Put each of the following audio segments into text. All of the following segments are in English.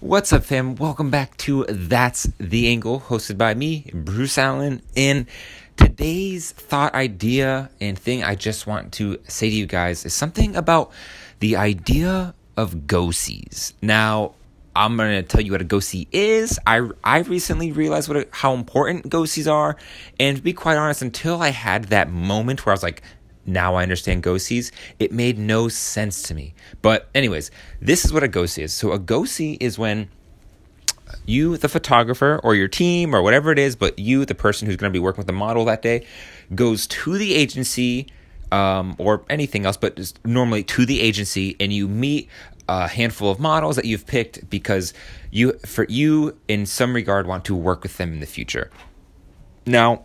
What's up, fam? Welcome back to That's the Angle, hosted by me, Bruce Allen. And today's thought, idea, and thing I just want to say to you guys is something about the idea of go-sees. Now, I'm going to tell you what a go-see is. I, I recently realized what a, how important go-sees are. And to be quite honest, until I had that moment where I was like, now I understand go-sees. It made no sense to me. But anyways, this is what a go-see is. So a go-see is when you, the photographer, or your team, or whatever it is, but you, the person who's going to be working with the model that day, goes to the agency um, or anything else, but normally to the agency, and you meet a handful of models that you've picked because you, for you, in some regard, want to work with them in the future. Now,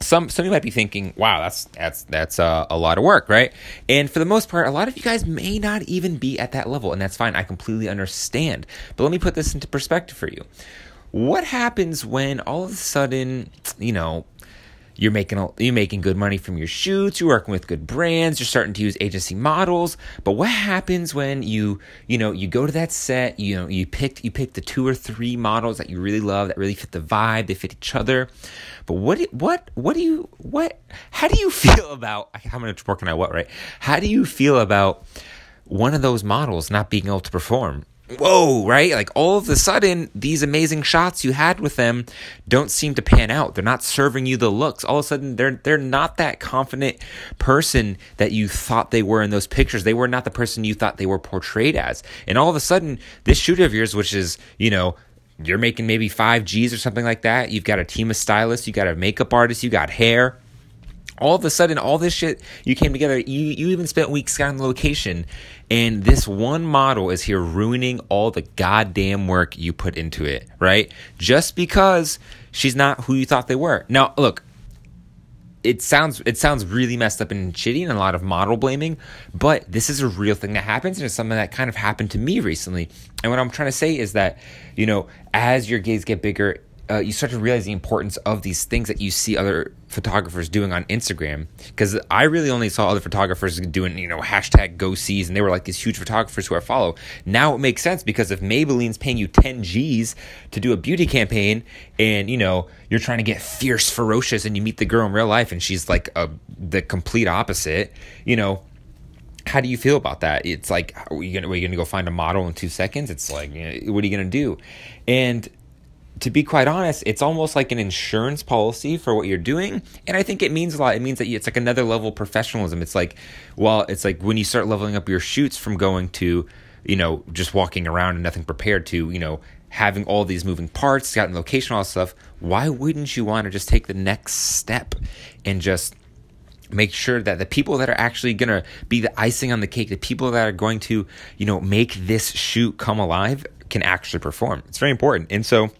some some of you might be thinking, "Wow, that's that's that's uh, a lot of work, right?" And for the most part, a lot of you guys may not even be at that level, and that's fine. I completely understand. But let me put this into perspective for you. What happens when all of a sudden, you know, you're making you're making good money from your shoots. You're working with good brands. You're starting to use agency models. But what happens when you you know you go to that set? You know you picked you picked the two or three models that you really love that really fit the vibe. They fit each other. But what what what do you what? How do you feel about how much work can I what right? How do you feel about one of those models not being able to perform? Whoa, right? Like all of a sudden, these amazing shots you had with them don't seem to pan out. They're not serving you the looks. All of a sudden, they're they're not that confident person that you thought they were in those pictures. They were not the person you thought they were portrayed as. And all of a sudden, this shooter of yours, which is you know you're making maybe five G's or something like that. You've got a team of stylists, you got a makeup artist, you got hair all of a sudden all this shit you came together. You you even spent weeks scouting the location and this one model is here ruining all the goddamn work you put into it right? Just because she's not who you thought they were. Now look it sounds it sounds really messed up and shitty and a lot of model blaming, but this is a real thing that happens and it's something that kind of happened to me recently. And what I'm trying to say is that, you know, as your gaze get bigger, uh, you start to realize the importance of these things that you see other photographers doing on Instagram. Because I really only saw other photographers doing, you know, hashtag go sees, and they were like these huge photographers who I follow. Now it makes sense because if Maybelline's paying you 10 G's to do a beauty campaign, and you know, you're trying to get fierce, ferocious, and you meet the girl in real life, and she's like a, the complete opposite, you know, how do you feel about that? It's like, are you gonna, are you gonna go find a model in two seconds? It's like, know, what are you gonna do? And to be quite honest, it's almost like an insurance policy for what you're doing. And I think it means a lot. It means that it's like another level of professionalism. It's like, well, it's like when you start leveling up your shoots from going to, you know, just walking around and nothing prepared to, you know, having all these moving parts, scouting location, all that stuff. Why wouldn't you want to just take the next step and just make sure that the people that are actually going to be the icing on the cake, the people that are going to, you know, make this shoot come alive can actually perform. It's very important. And so,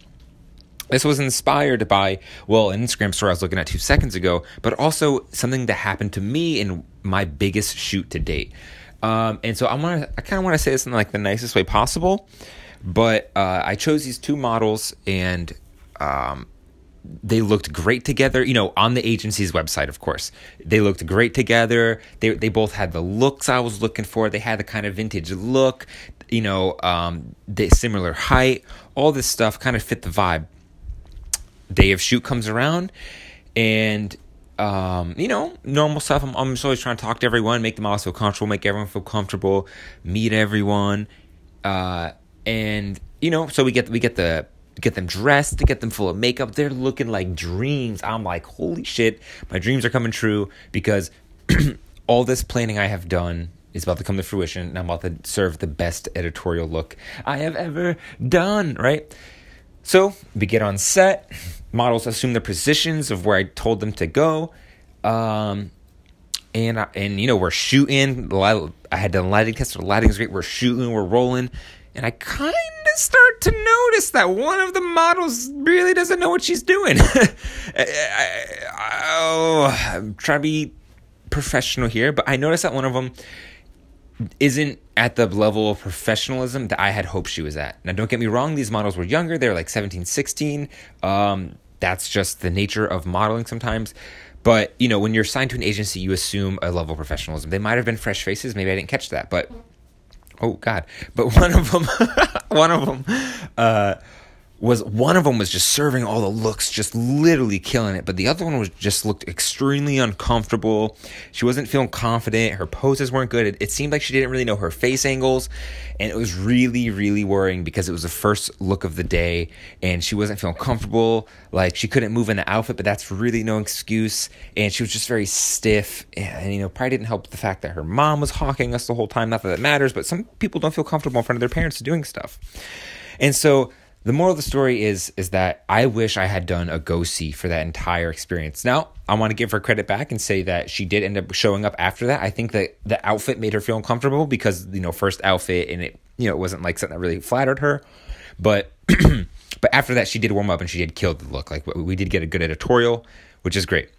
this was inspired by, well, an Instagram story I was looking at two seconds ago, but also something that happened to me in my biggest shoot to date. Um, and so I want to, I kind of want to say this in like the nicest way possible, but uh, I chose these two models and um, they looked great together. You know, on the agency's website, of course, they looked great together. They they both had the looks I was looking for. They had the kind of vintage look. You know, um, they similar height. All this stuff kind of fit the vibe day of shoot comes around and um, you know, normal stuff. I'm, I'm just always trying to talk to everyone, make them all feel comfortable, make everyone feel comfortable, meet everyone, uh, and you know, so we get we get the get them dressed, to get them full of makeup. They're looking like dreams. I'm like, holy shit, my dreams are coming true because all this planning I have done is about to come to fruition, and I'm about to serve the best editorial look I have ever done. Right. So we get on set models assume the positions of where I told them to go. Um, and I, and you know we're shooting. I had done lighting test. The lighting is great. We're shooting. We're rolling, and I kind of start to notice that one of the models really doesn't know what she's doing. I, I, oh, I'm trying to be professional here, but I noticed that one of them isn't at the level of professionalism that I had hoped she was at. Now, don't get me wrong, these models were younger. They were like 17, 16. Um, that's just the nature of modeling sometimes. But, you know, when you're signed to an agency, you assume a level of professionalism. They might have been fresh faces. Maybe I didn't catch that. But oh God, but one of them, one of them, uh, was one of them was just serving all the looks, just literally killing it. But the other one was just looked extremely uncomfortable. She wasn't feeling confident. Her poses weren't good. It, it, seemed like she didn't really know her face angles, and it was really, really worrying because it was the first look of the day, and she wasn't feeling comfortable. Like she couldn't move in the outfit, but that's really no excuse. And she was just very stiff, and you know, probably didn't help the fact that her mom was hawking us the whole time. Not that that matters, but some people don't feel comfortable in front of their parents doing stuff, and so the moral of the story is is that I wish I had done a go see for that entire experience. Now, I want to give her credit back and say that she did end up showing up after that. I think that the outfit made her feel uncomfortable because you know first outfit and it you know it wasn't like something that really flattered her, but but after that she did warm up and she did kill the look. Like we did get a good editorial, which is great.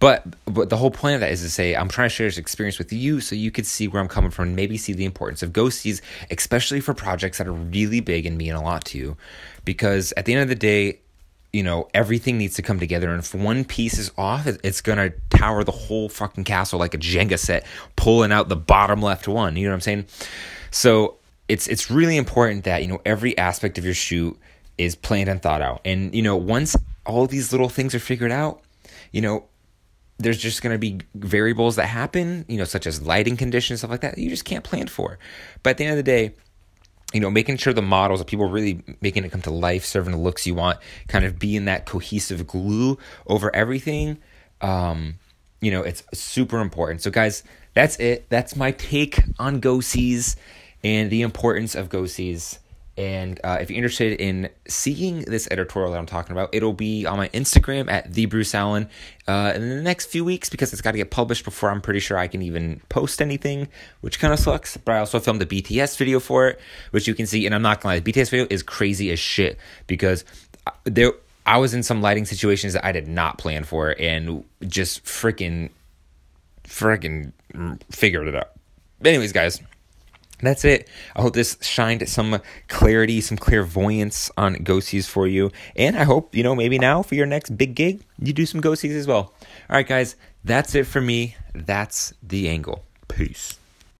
But but the whole point of that is to say I'm trying to share this experience with you so you could see where I'm coming from and maybe see the importance of go-sees, especially for projects that are really big and mean a lot to you. Because at the end of the day, you know, everything needs to come together. And if one piece is off, it's to tower the whole fucking castle like a Jenga set, pulling out the bottom left one. You know what I'm saying? So it's it's really important that, you know, every aspect of your shoot is planned and thought out. And, you know, once all these little things are figured out, you know, there's just going to be variables that happen, you know, such as lighting conditions, stuff like that, you just can't plan for. But at the end of the day, you know, making sure the models, people really making it come to life, serving the looks you want, kind of being that cohesive glue over everything. Um, you know, it's super important. So, guys, that's it. That's my take on go sees and the importance of go sees. And uh, if you're interested in seeing this editorial that I'm talking about, it'll be on my Instagram at the Bruce Allen uh, in the next few weeks because it's got to get published before I'm pretty sure I can even post anything, which kind of sucks. But I also filmed a BTS video for it, which you can see. And I'm not gonna lie, the BTS video is crazy as shit because uh, there I was in some lighting situations that I did not plan for and just freaking freaking figured it out. But anyways, guys that's it. I hope this shined some clarity, some clairvoyance on go-sees for you. And I hope, you know, maybe now for your next big gig, you do some go-sees as well. All right, guys, that's it for me. That's the angle. Peace.